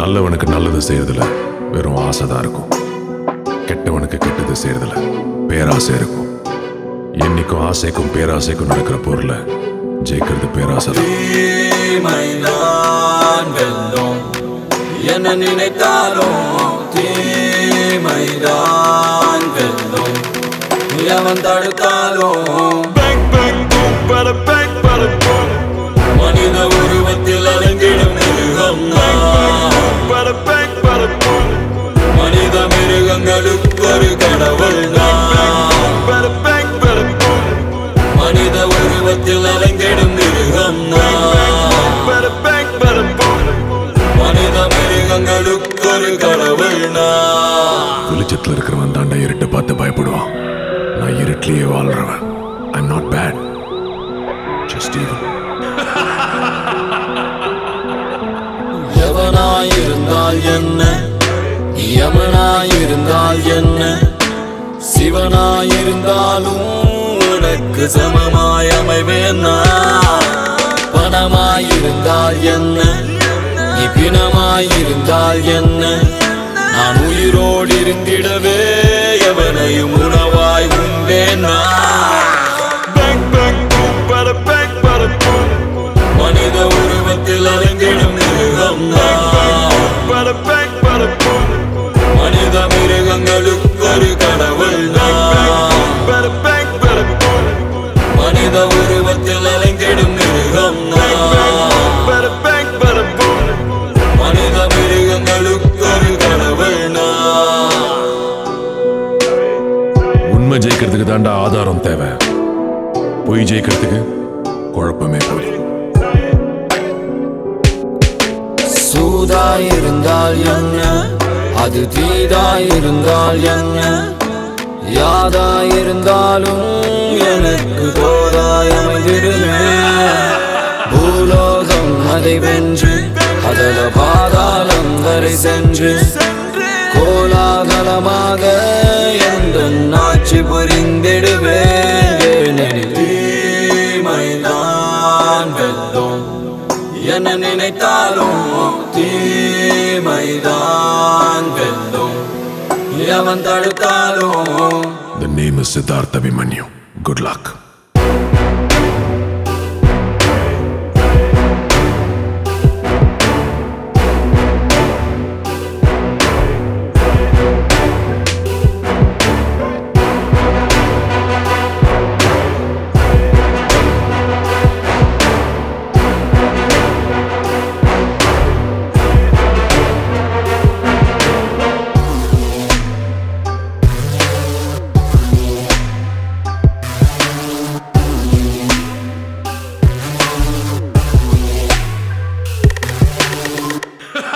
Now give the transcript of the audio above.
நல்லவனுக்கு நல்லது செய்யறதுல வெறும் ஆசை தான் இருக்கும். கெட்டவனுக்கு கெட்டது செய்யறதுல பேராசை இருக்கும். என்னைக்கும் ஆசைக்கும் பேராசைக்கும் நடக்கிற பொருளை ஜெயிக்கிறது பேராசை என்ன நினைத்தாலும் தீமைதான் வெல்லும். எவன் தடுத்தாலும். மனித உருவத்தில் அலங்கிடும் மிருகம் நான். மனித மிருகங்களுக்கு ஒரு கடவுள். மனித உருவத்தில் அலங்கிடும் மிருகம். மனித மிருகங்களுக்கு ஒரு கடவுள். வெளிச்சத்துல இருக்கிறவன் தாண்டா இருட்டை பார்த்து பயப்படுவான். நான் இருட்டிலேயே வாழ்றவன். I not bad just even எவனாயிருந்தால் என்ன யமனாயிருந்தால் என்ன சிவனாயிருந்தாலும் உனக்கு சமமாய் அமைவேன். பணமாயிருந்தால் என்ன நீ பிணமாயிருந்தால் என்ன நான் உயிரோடு இருந்திடவே எவனையும் உணவாய் உண்டேன். மனித உருவத்தில் அலங்கிடும் மிருகம் நான். மனித மிருகங்களுக்கு ஒரு கடவுள் மனித உருவத்தில் அலங்கிடும் மிருகம் மனித மிருகங்களுக்கு ஒரு கடவுள் உண்மை ஜெயிக்கிறதுக்கு தாண்டா ஆதாரம் தேவை. பொய் ஜெயிக்கிறதுக்கு குழப்பமே போய் சூதாயிருந்தால் என்ன? அது தீதாயிருந்தால் என்ன? யாதாயிருந்தாலும் எனக்கு தோதாயமைந்திடுமே. பூலோகம் அதை வென்று அதல பாதாளம் வரை சென்று கோலாகலமாக என்ன நினைத்தாலும் தீமைதான் வெல்லும் எவன் தடுத்தாலும் The name is Siddhartha Vimanyu. Good luck.